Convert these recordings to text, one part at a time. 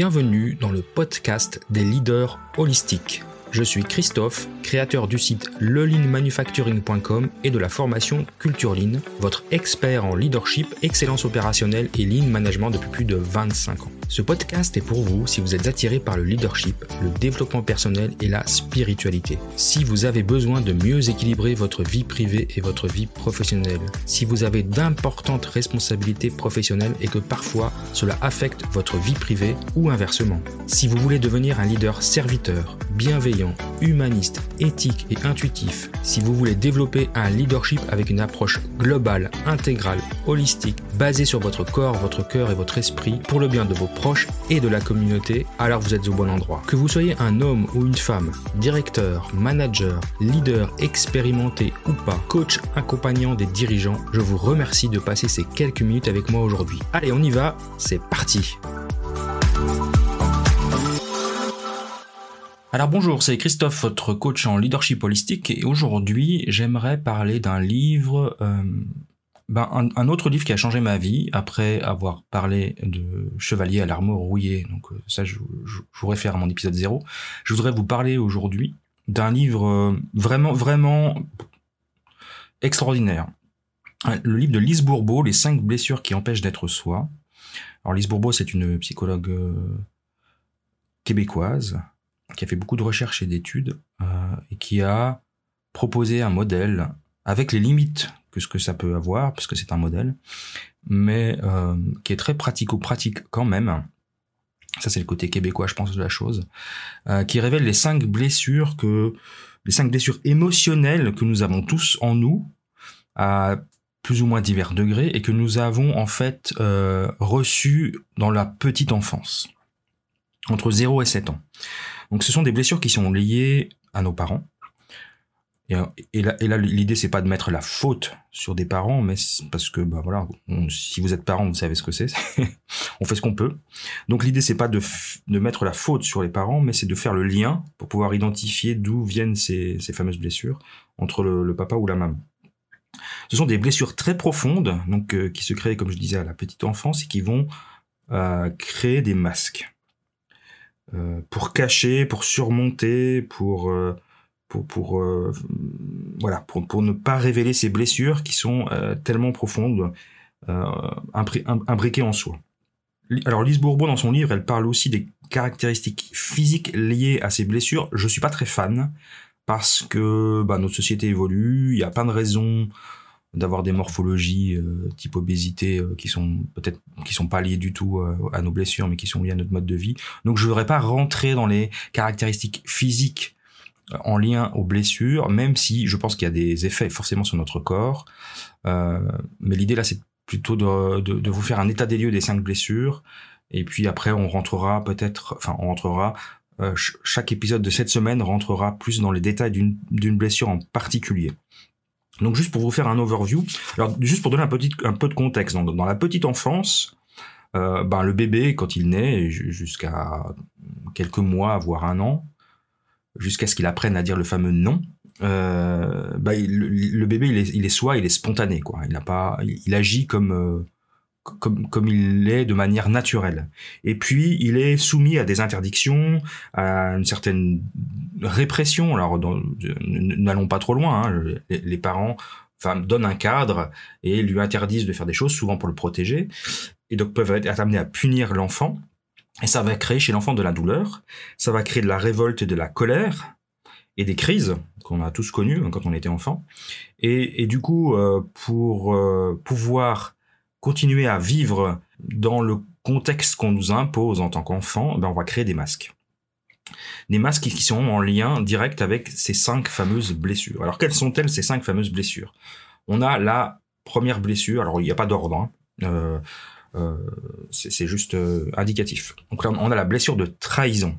Bienvenue dans le podcast des leaders holistiques. Je suis Christophe, créateur du site lelinemanufacturing.com et de la formation Culture Lean, votre expert en leadership, excellence opérationnelle et lean management depuis plus de 25 ans. Ce podcast est pour vous si vous êtes attiré par le leadership, le développement personnel et la spiritualité. Si vous avez besoin de mieux équilibrer votre vie privée et votre vie professionnelle. Si vous avez d'importantes responsabilités professionnelles et que parfois cela affecte votre vie privée ou inversement. Si vous voulez devenir un leader serviteur, bienveillant, humaniste, éthique et intuitif. Si vous voulez développer un leadership avec une approche globale, intégrale, holistique, basée sur votre corps, votre cœur et votre esprit pour le bien de vos proches et de la communauté, alors vous êtes au bon endroit. Que vous soyez un homme ou une femme, directeur, manager, leader expérimenté ou pas, coach accompagnant des dirigeants, je vous remercie de passer ces quelques minutes avec moi aujourd'hui. Allez, on y va, c'est parti. Alors bonjour, c'est Christophe, votre coach en leadership holistique, et aujourd'hui j'aimerais parler d'un livre euh, ben, un, autre livre qui a changé ma vie après avoir parlé de Chevalier à l'armure rouillée. Donc euh, ça, je, vous réfère à mon épisode 0. Je voudrais vous parler aujourd'hui d'un livre euh, vraiment, vraiment extraordinaire. Le livre de Lise Bourbeau, Les cinq blessures qui empêchent d'être soi. Alors Lise Bourbeau, c'est une psychologue euh, québécoise qui a fait beaucoup de recherches et d'études et qui a proposé un modèle avec les limites que ce que ça peut avoir, parce que c'est un modèle, mais euh, qui est très pratico-pratique quand même. Ça, c'est le côté québécois, je pense, de la chose, euh, qui révèle les cinq blessures que, les cinq blessures émotionnelles que nous avons tous en nous, à plus ou moins divers degrés, et que nous avons en fait euh, reçues dans la petite enfance, entre 0 et 7 ans. Donc, ce sont des blessures qui sont liées à nos parents, et, là, l'idée c'est pas de mettre la faute sur des parents, mais parce que bah voilà, si vous êtes parent, vous savez ce que c'est. on fait ce qu'on peut. Donc l'idée c'est pas de, mettre la faute sur les parents, mais c'est de faire le lien pour pouvoir identifier d'où viennent ces, fameuses blessures entre le, papa ou la maman. Ce sont des blessures très profondes, donc euh, qui se créent, comme je disais, à la petite enfance et qui vont euh, créer des masques euh, pour cacher, pour surmonter, pour pour, pour euh, voilà pour, pour ne pas révéler ces blessures qui sont euh, tellement profondes euh, imbriquées en soi. Alors Lise Bourbeau dans son livre, elle parle aussi des caractéristiques physiques liées à ces blessures. Je suis pas très fan parce que bah, notre société évolue, il y a plein de raisons d'avoir des morphologies euh, type obésité qui sont peut-être qui sont pas liées du tout à nos blessures mais qui sont liées à notre mode de vie. Donc je voudrais pas rentrer dans les caractéristiques physiques en lien aux blessures, même si je pense qu'il y a des effets forcément sur notre corps. Euh, mais l'idée là, c'est plutôt de, vous faire un état des lieux des cinq blessures. Et puis après, on rentrera peut-être, enfin, on rentrera. Euh, chaque épisode de cette semaine rentrera plus dans les détails d'une blessure en particulier. Donc juste pour vous faire un overview, alors juste pour donner un petit un peu de contexte, dans, dans la petite enfance, euh, ben le bébé quand il naît jusqu'à quelques mois voire un an, jusqu'à ce qu'il apprenne à dire le fameux non, euh, bah, le, bébé il est, il est soi, il est spontané quoi. Il n'a pas, il, agit comme euh, comme comme il l'est de manière naturelle. Et puis il est soumis à des interdictions, à une certaine répression. Alors n'allons pas trop loin. Hein. Les, parents enfin, donnent un cadre et lui interdisent de faire des choses, souvent pour le protéger, et donc peuvent être amenés à punir l'enfant. Et ça va créer chez l'enfant de la douleur, ça va créer de la révolte et de la colère, et des crises qu'on a tous connues hein, quand on était enfant. Et, du coup, euh, pour euh, pouvoir continuer à vivre dans le contexte qu'on nous impose en tant qu'enfant, ben on va créer des masques. Des masques qui sont en lien direct avec ces cinq fameuses blessures. Alors quelles sont-elles ces cinq fameuses blessures? On a la première blessure, alors il n'y a pas d'ordre, hein. euh, c'est juste euh, indicatif. Donc là, on a la blessure de trahison.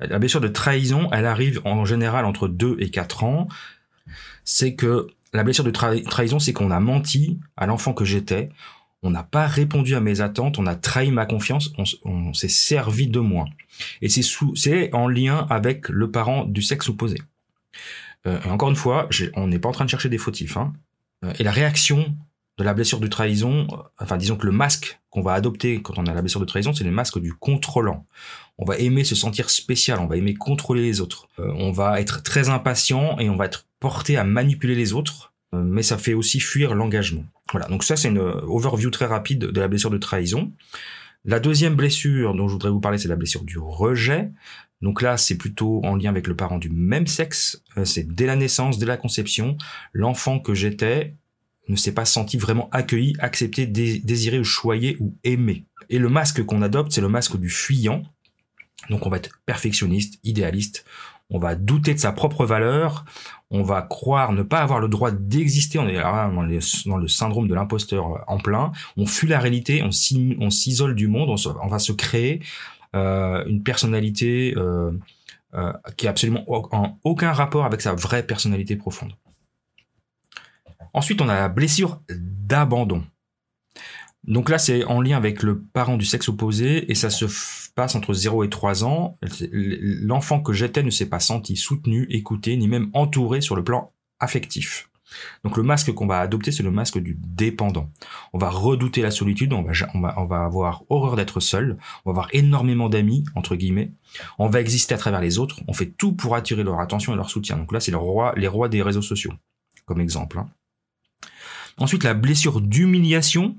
La blessure de trahison, elle arrive en général entre 2 et 4 ans. C'est que la blessure de trahison, c'est qu'on a menti à l'enfant que j'étais, on n'a pas répondu à mes attentes, on a trahi ma confiance, on, s'est servi de moi. Et c'est en lien avec le parent du sexe opposé. Euh, encore une fois, on n'est pas en train de chercher des fautifs. Hein. Et la réaction de la blessure de trahison, enfin disons que le masque qu'on va adopter quand on a la blessure de trahison, c'est le masque du contrôlant. On va aimer se sentir spécial, on va aimer contrôler les autres. Euh, on va être très impatient et on va être porté à manipuler les autres, euh, mais ça fait aussi fuir l'engagement. Voilà, donc ça c'est une overview très rapide de la blessure de trahison. La deuxième blessure dont je voudrais vous parler, c'est la blessure du rejet. Donc là, c'est plutôt en lien avec le parent du même sexe. Euh, c'est dès la naissance, dès la conception, l'enfant que j'étais ne s'est pas senti vraiment accueilli, accepté, désiré ou choyé ou aimé. Et le masque qu'on adopte, c'est le masque du fuyant. Donc on va être perfectionniste, idéaliste, on va douter de sa propre valeur, on va croire ne pas avoir le droit d'exister, on est dans, le syndrome de l'imposteur en plein, on fuit la réalité, on s'isole du monde, on, va se créer euh, une personnalité euh, euh, qui a absolument en aucun rapport avec sa vraie personnalité profonde. Ensuite, on a la blessure d'abandon. Donc là, c'est en lien avec le parent du sexe opposé et ça se passe entre 0 et 3 ans. L'enfant que j'étais ne s'est pas senti soutenu, écouté, ni même entouré sur le plan affectif. Donc le masque qu'on va adopter, c'est le masque du dépendant. On va redouter la solitude, on va, avoir horreur d'être seul, on va avoir énormément d'amis, entre guillemets, on va exister à travers les autres, on fait tout pour attirer leur attention et leur soutien. Donc là, c'est les rois des réseaux sociaux, comme exemple. Hein. Ensuite, la blessure d'humiliation.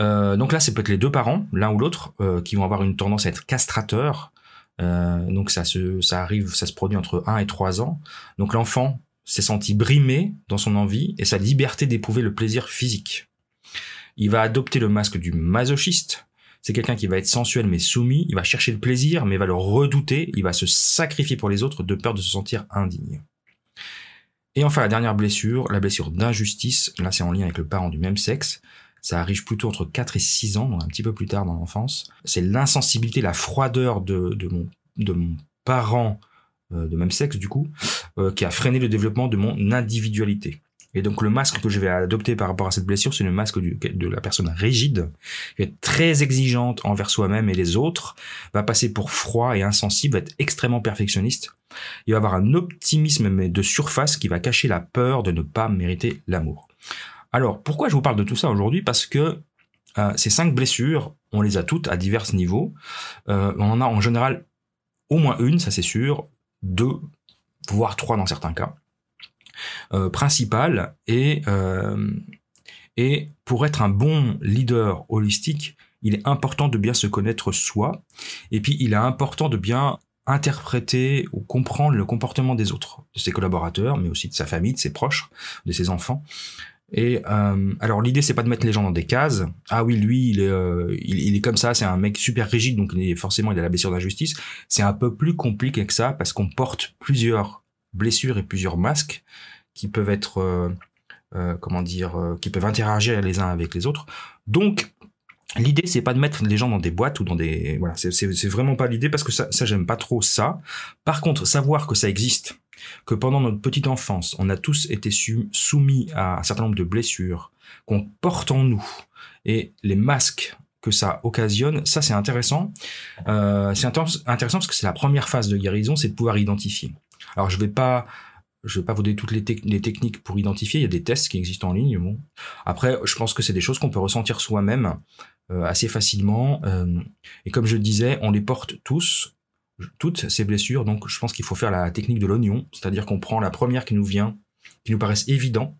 Euh, donc là, c'est peut-être les deux parents, l'un ou l'autre, euh, qui vont avoir une tendance à être castrateurs. Euh, donc ça se, ça arrive, ça se produit entre 1 et 3 ans. Donc l'enfant s'est senti brimé dans son envie et sa liberté d'éprouver le plaisir physique. Il va adopter le masque du masochiste. C'est quelqu'un qui va être sensuel mais soumis, il va chercher le plaisir mais va le redouter, il va se sacrifier pour les autres de peur de se sentir indigne. Et enfin la dernière blessure, la blessure d'injustice, là c'est en lien avec le parent du même sexe, ça arrive plutôt entre 4 et 6 ans, donc un petit peu plus tard dans l'enfance. C'est l'insensibilité, la froideur de, mon, de mon parent euh, de même sexe du coup, euh, qui a freiné le développement de mon individualité. Et donc le masque que je vais adopter par rapport à cette blessure, c'est le masque de la personne rigide, qui est très exigeante envers soi-même et les autres, va passer pour froid et insensible, va être extrêmement perfectionniste. Il va avoir un optimisme mais de surface qui va cacher la peur de ne pas mériter l'amour. Alors, pourquoi je vous parle de tout ça aujourd'hui? Parce que euh, ces cinq blessures, on les a toutes à divers niveaux. Euh, on en a en général au moins une, ça c'est sûr, deux, voire trois dans certains cas, euh, principales. Et, euh, et pour être un bon leader holistique, il est important de bien se connaître soi. Et puis, il est important de bien interpréter ou comprendre le comportement des autres, de ses collaborateurs, mais aussi de sa famille, de ses proches, de ses enfants. Et euh, alors l'idée c'est pas de mettre les gens dans des cases. Ah oui lui il est il, est comme ça, c'est un mec super rigide donc il est, forcément il a la blessure d'injustice. C'est un peu plus compliqué que ça parce qu'on porte plusieurs blessures et plusieurs masques qui peuvent être euh, euh comment dire euh, qui peuvent interagir les uns avec les autres. Donc L'idée, c'est pas de mettre les gens dans des boîtes ou dans des voilà, c'est vraiment pas l'idée parce que ça, j'aime pas trop ça. Par contre, savoir que ça existe, que pendant notre petite enfance, on a tous été soumis à un certain nombre de blessures qu'on porte en nous et les masques que ça occasionne, ça c'est intéressant. C'est intéressant parce que c'est la première phase de guérison, c'est de pouvoir identifier. Alors je vais pas je vais pas vous donner toutes les, techniques pour identifier. Il y a des tests qui existent en ligne. Après, je pense que c'est des choses qu'on peut ressentir soi-même euh, assez facilement. Euh, et comme je le disais, on les porte tous toutes ces blessures. Donc, je pense qu'il faut faire la technique de l'oignon, c'est-à-dire qu'on prend la première qui nous vient, qui nous paraisse évident.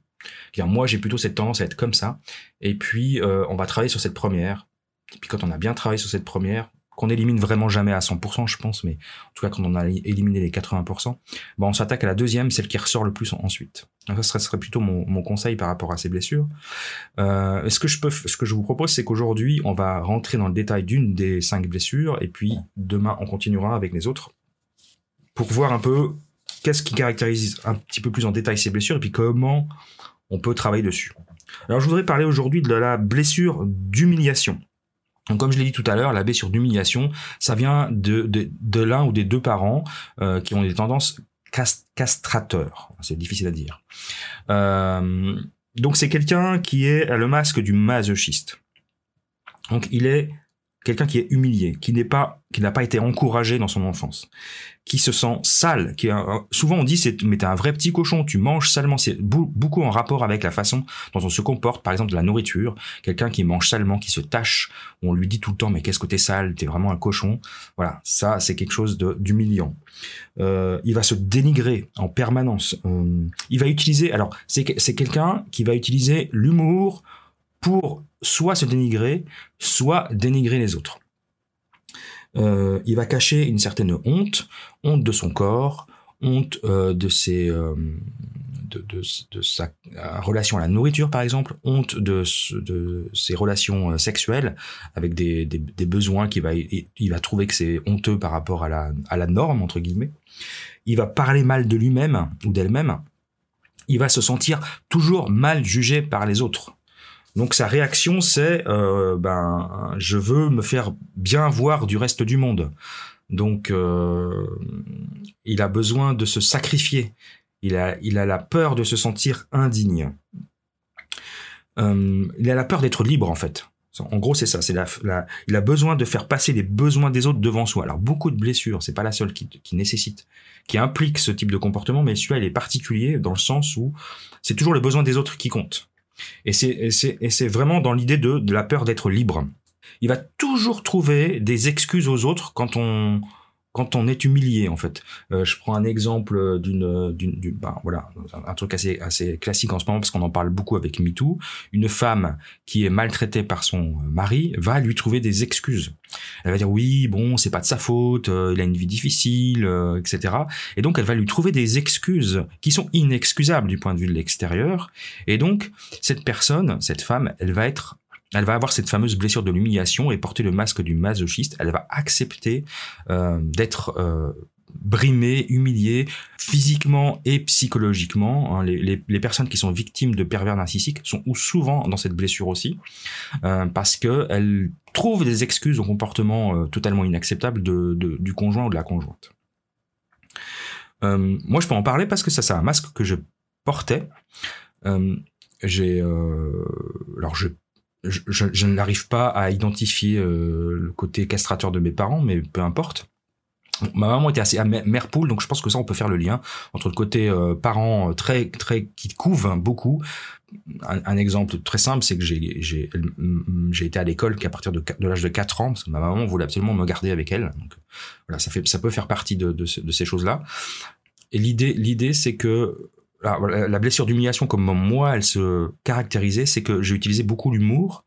Dire, moi, j'ai plutôt cette tendance à être comme ça. Et puis, euh, on va travailler sur cette première. Et puis, quand on a bien travaillé sur cette première, qu'on élimine vraiment jamais à 100%, je pense, mais en tout cas, quand on a éliminé les 80%, bon, on s'attaque à la deuxième, celle qui ressort le plus ensuite. Ça serait, plutôt mon, conseil par rapport à ces blessures. Euh, ce que je peux, ce que je vous propose, c'est qu'aujourd'hui, on va rentrer dans le détail d'une des cinq blessures, et puis demain, on continuera avec les autres pour voir un peu qu'est-ce qui caractérise un petit peu plus en détail ces blessures, et puis comment on peut travailler dessus. Alors, je voudrais parler aujourd'hui de la blessure d'humiliation. Donc, comme je l'ai dit tout à l'heure, la blessure d'humiliation, ça vient de, de, l'un ou des deux parents euh, qui ont des tendances castrateurs. C'est difficile à dire. Euh, donc, c'est quelqu'un qui est le masque du masochiste. Donc, il est quelqu'un qui est humilié, qui n'est pas, qui n'a pas été encouragé dans son enfance, qui se sent sale, qui souvent on dit c'est mais t'es un vrai petit cochon, tu manges salement, c'est beaucoup en rapport avec la façon dont on se comporte, par exemple de la nourriture, quelqu'un qui mange salement, qui se tâche, on lui dit tout le temps mais qu'est-ce que t'es sale, t'es vraiment un cochon, voilà, ça c'est quelque chose d'humiliant. Euh, il va se dénigrer en permanence. Euh, il va utiliser, alors c'est quelqu'un qui va utiliser l'humour pour soit se dénigrer, soit dénigrer les autres. Euh, il va cacher une certaine honte, honte de son corps, honte euh, de ses euh, de, de, sa relation à la nourriture par exemple, honte de, ses relations sexuelles avec des, des, des besoins qu'il va il va trouver que c'est honteux par rapport à la à la norme entre guillemets. Il va parler mal de lui-même ou d'elle-même. Il va se sentir toujours mal jugé par les autres. Donc sa réaction, c'est euh, ben je veux me faire bien voir du reste du monde. Donc euh, il a besoin de se sacrifier. Il a il a la peur de se sentir indigne. Euh, il a la peur d'être libre en fait. En gros, c'est ça. C'est la, il a besoin de faire passer les besoins des autres devant soi. Alors beaucoup de blessures, c'est pas la seule qui, qui nécessite, qui implique ce type de comportement, mais celui-là, il est particulier dans le sens où c'est toujours le besoin des autres qui compte. Et c'est vraiment dans l'idée de, de la peur d'être libre. Il va toujours trouver des excuses aux autres quand on, quand on est humilié en fait. Euh, je prends un exemple d'une d'une ben, voilà un truc assez assez classique en ce moment parce qu'on en parle beaucoup avec MeToo. Une femme qui est maltraitée par son mari va lui trouver des excuses. Elle va dire oui bon c'est pas de sa faute, euh, il a une vie difficile, euh, etc. Et donc elle va lui trouver des excuses qui sont inexcusables du point de vue de l'extérieur. Et donc cette personne, cette femme, elle va être elle va avoir cette fameuse blessure de l'humiliation et porter le masque du masochiste. Elle va accepter euh, d'être euh, brimée, humiliée, physiquement et psychologiquement. Hein. Les, personnes qui sont victimes de pervers narcissiques sont souvent dans cette blessure aussi, euh, parce que elles trouvent des excuses au comportement euh, totalement inacceptable de, de, du conjoint ou de la conjointe. Euh, moi, je peux en parler parce que ça, c'est un masque que je portais. j'ai, alors je je, je, n'arrive pas à identifier euh, le côté castrateur de mes parents, mais peu importe. Ma maman était assez mère poule, donc je pense que ça on peut faire le lien entre le côté euh, parents euh, très très qui couvent beaucoup. Un, un exemple très simple, c'est que j'ai j'ai j'ai été à l'école qu'à partir de, de l'âge de 4 ans, parce que ma maman voulait absolument me garder avec elle. Donc voilà, ça fait ça peut faire partie de de, de ces choses là. Et l'idée l'idée c'est que la blessure d'humiliation, comme moi, elle se caractérisait, c'est que j'ai utilisé beaucoup l'humour.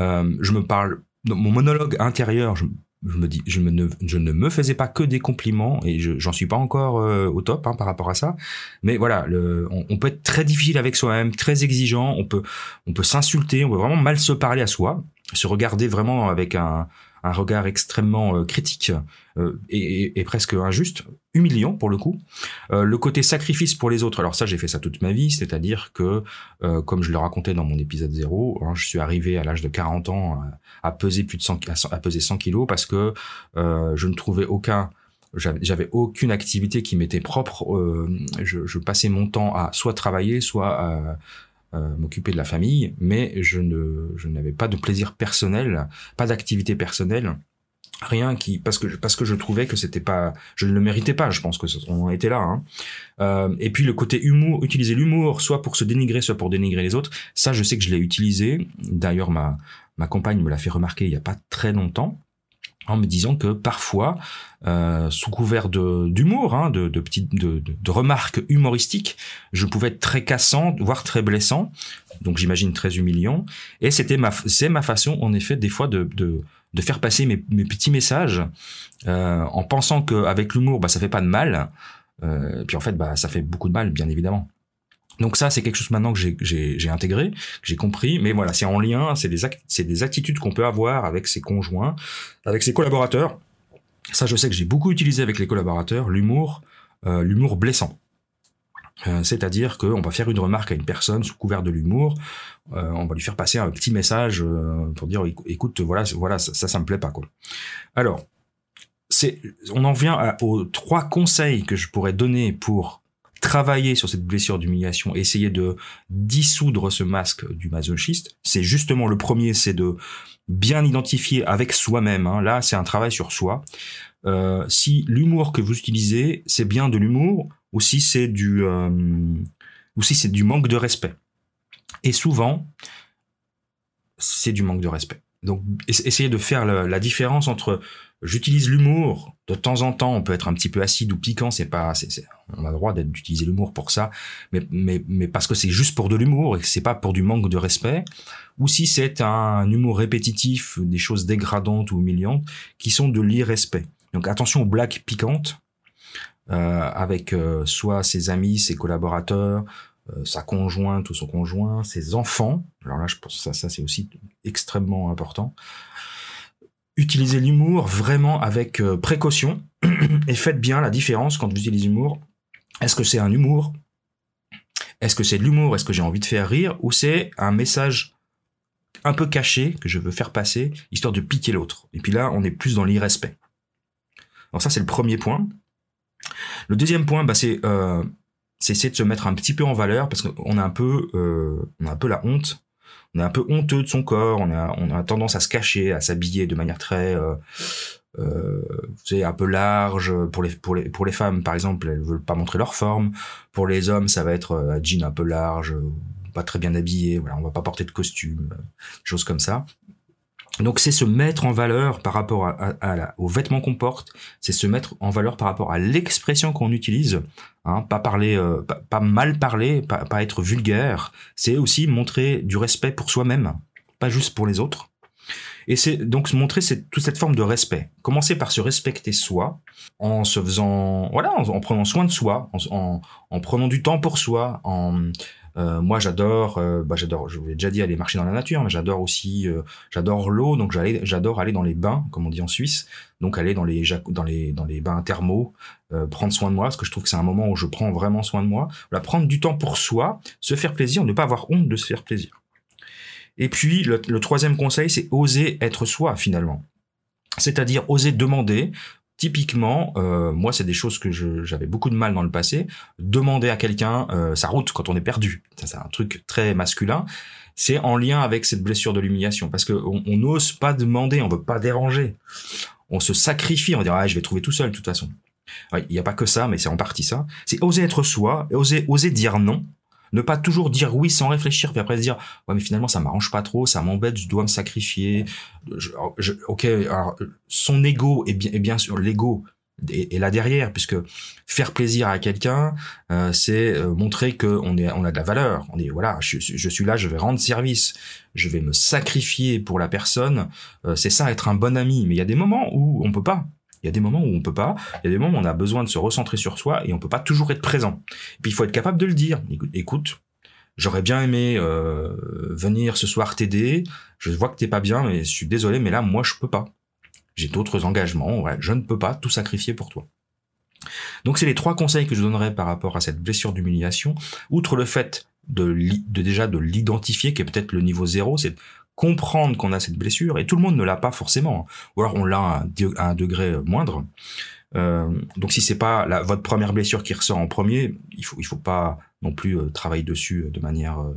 Euh, je me parle, mon monologue intérieur, je, me dis, je, ne me faisais pas que des compliments et j'en suis pas encore euh, au top hein, par rapport à ça. Mais voilà, on, peut être très difficile avec soi-même, très exigeant. On peut, on peut s'insulter, on peut vraiment mal se parler à soi, se regarder vraiment avec un, regard extrêmement euh, critique euh, et, presque injuste, humiliant pour le coup. Euh, le côté sacrifice pour les autres, alors ça j'ai fait ça toute ma vie, c'est-à-dire que, comme je le racontais dans mon épisode 0, hein, je suis arrivé à l'âge de 40 ans à, peser plus de 100, à, peser 100 kilos parce que je ne trouvais aucun j'avais aucune activité qui m'était propre. je, je, passais mon temps à soit travailler, soit à, euh, m'occuper de la famille, mais je ne je n'avais pas de plaisir personnel, pas d'activité personnelle, rien qui parce que parce que je trouvais que c'était pas je ne le méritais pas. Je pense que on était là. Hein. Euh, et puis le côté humour, utiliser l'humour, soit pour se dénigrer, soit pour dénigrer les autres. Ça, je sais que je l'ai utilisé. D'ailleurs, ma ma compagne me l'a fait remarquer il y a pas très longtemps en me disant que parfois, euh, sous couvert de d'humour, hein, de, de petites de, de, remarques humoristiques, je pouvais être très cassant, voire très blessant, donc j'imagine très humiliant. Et c'était ma c'est ma façon, en effet, des fois de de, de faire passer mes, petits messages euh, en pensant qu'avec l'humour, bah ça fait pas de mal. Euh, puis en fait, bah ça fait beaucoup de mal, bien évidemment. Donc ça, c'est quelque chose maintenant que j'ai intégré, que j'ai compris. Mais voilà, c'est en lien, c'est des, des attitudes qu'on peut avoir avec ses conjoints, avec ses collaborateurs. Ça, je sais que j'ai beaucoup utilisé avec les collaborateurs, l'humour, euh, l'humour blessant. Euh, C'est-à-dire qu'on va faire une remarque à une personne sous couvert de l'humour, euh, on va lui faire passer un petit message euh, pour dire écoute, voilà, voilà, ça, ça, ça me plaît pas. Alors, on en vient aux trois conseils que je pourrais donner pour travailler sur cette blessure d'humiliation, essayer de dissoudre ce masque du masochiste, c'est justement le premier, c'est de bien identifier avec soi-même. Hein. Là, c'est un travail sur soi. Si l'humour que vous utilisez, c'est bien de l'humour, ou si c'est du, euh, ou si c'est du manque de respect. Et souvent, c'est du manque de respect. Donc, essayez de faire la différence entre j'utilise l'humour de temps en temps. On peut être un petit peu acide ou piquant. C'est pas, on a le droit d'utiliser l'humour pour ça, mais, mais, mais parce que c'est juste pour de l'humour et que c'est pas pour du manque de respect. Ou si c'est un humour répétitif, des choses dégradantes ou humiliantes, qui sont de l'irrespect. Donc attention aux blagues piquantes avec euh, soit ses amis, ses collaborateurs, euh, sa conjointe ou son conjoint, ses enfants. Alors là, je pense que ça, ça c'est aussi extrêmement important. Utilisez l'humour vraiment avec précaution et faites bien la différence quand vous utilisez l'humour. Est-ce que c'est un humour? Est-ce que c'est de l'humour? Est-ce que j'ai envie de faire rire? Ou c'est un message un peu caché que je veux faire passer, histoire de piquer l'autre? Et puis là, on est plus dans l'irrespect. Donc ça, c'est le premier point. Le deuxième point, bah, c'est euh, de se mettre un petit peu en valeur parce qu'on a un peu, euh, on a un peu la honte. On est un peu honteux de son corps. On a, on a tendance à se cacher, à s'habiller de manière très, euh, euh, vous savez, un peu large. Pour les, pour les, pour les femmes, par exemple, elles veulent pas montrer leur forme. Pour les hommes, ça va être un jean un peu large, pas très bien habillé. Voilà, on va pas porter de costume, choses comme ça. Donc c'est se mettre en valeur par rapport à, aux vêtements qu'on porte, c'est se mettre en valeur par rapport à l'expression qu'on utilise, hein, pas parler, euh, pas, mal parler, pas, être vulgaire. C'est aussi montrer du respect pour soi-même, pas juste pour les autres. Et c'est donc montrer toute cette forme de respect. Commencer par se respecter soi, en se faisant, voilà, en, prenant soin de soi, en, en, prenant du temps pour soi, en euh, moi, j'adore, euh, bah, j'adore. Je vous l'ai déjà dit, aller marcher dans la nature, mais j'adore aussi, euh, j'adore l'eau, donc j'adore aller dans les bains, comme on dit en Suisse, donc aller dans les dans les dans les bains thermaux, prendre soin de moi, parce que je trouve que c'est un moment où je prends vraiment soin de moi. Voilà, prendre du temps pour soi, se faire plaisir, ne pas avoir honte de se faire plaisir. Et puis le, le troisième conseil, c'est oser être soi finalement. C'est-à-dire oser demander, Typiquement, euh, moi, c'est des choses que j'avais beaucoup de mal dans le passé. Demander à quelqu'un euh, sa route quand on est perdu, c'est un truc très masculin. C'est en lien avec cette blessure de l'humiliation, parce qu'on n'ose pas demander, on veut pas déranger. On se sacrifie, on va ah, je vais trouver tout seul de toute façon. Il n'y a pas que ça, mais c'est en partie ça. C'est oser être soi, oser, oser dire non, ne pas toujours dire oui sans réfléchir, puis après se dire ouais mais finalement ça m'arrange pas trop, ça m'embête, je dois me sacrifier. ok, alors son ego est bien, est bien sûr l'ego est, là derrière, puisque faire plaisir à quelqu'un, euh, c'est euh, montrer que on est, on a de la valeur. On est voilà, je, je, suis là, je vais rendre service, je vais me sacrifier pour la personne. Euh, c'est ça être un bon ami. Mais il y a des moments où on peut pas. Il y a des moments où on peut pas, il y a des moments où on a besoin de se recentrer sur soi et on peut pas toujours être présent. Et puis il faut être capable de le dire. Écoute, j'aurais bien aimé euh, venir ce soir t'aider. Je vois que t'es pas bien, mais je suis désolé, mais là moi je peux pas. J'ai d'autres engagements. Je ne peux pas tout sacrifier pour toi. Donc c'est les trois conseils que je donnerais par rapport à cette blessure d'humiliation. Outre le fait de, de déjà de l'identifier, qui est peut-être le niveau zéro, c'est comprendre qu'on a cette blessure, et tout le monde ne l'a pas forcément, ou alors on l'a à un degré moindre. Euh, donc si c'est pas la, votre première blessure qui ressort en premier, il faut il faut pas non plus euh, travailler dessus de manière euh,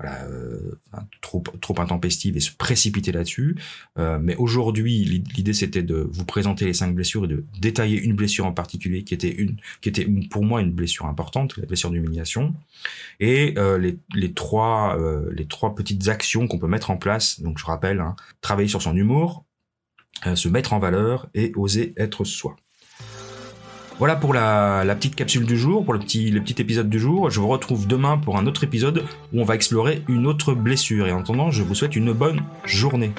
voilà, euh, trop, trop intempestive et se précipiter là-dessus. Euh, mais aujourd'hui, l'idée c'était de vous présenter les cinq blessures et de détailler une blessure en particulier qui était une, qui était pour moi une blessure importante, la blessure d'humiliation, et euh, les, les trois, euh, les trois petites actions qu'on peut mettre en place. Donc je rappelle, hein, travailler sur son humour, euh, se mettre en valeur et oser être soi. Voilà pour la, petite capsule du jour, pour le petit, épisode du jour. Je vous retrouve demain pour un autre épisode où on va explorer une autre blessure. Et en attendant, je vous souhaite une bonne journée.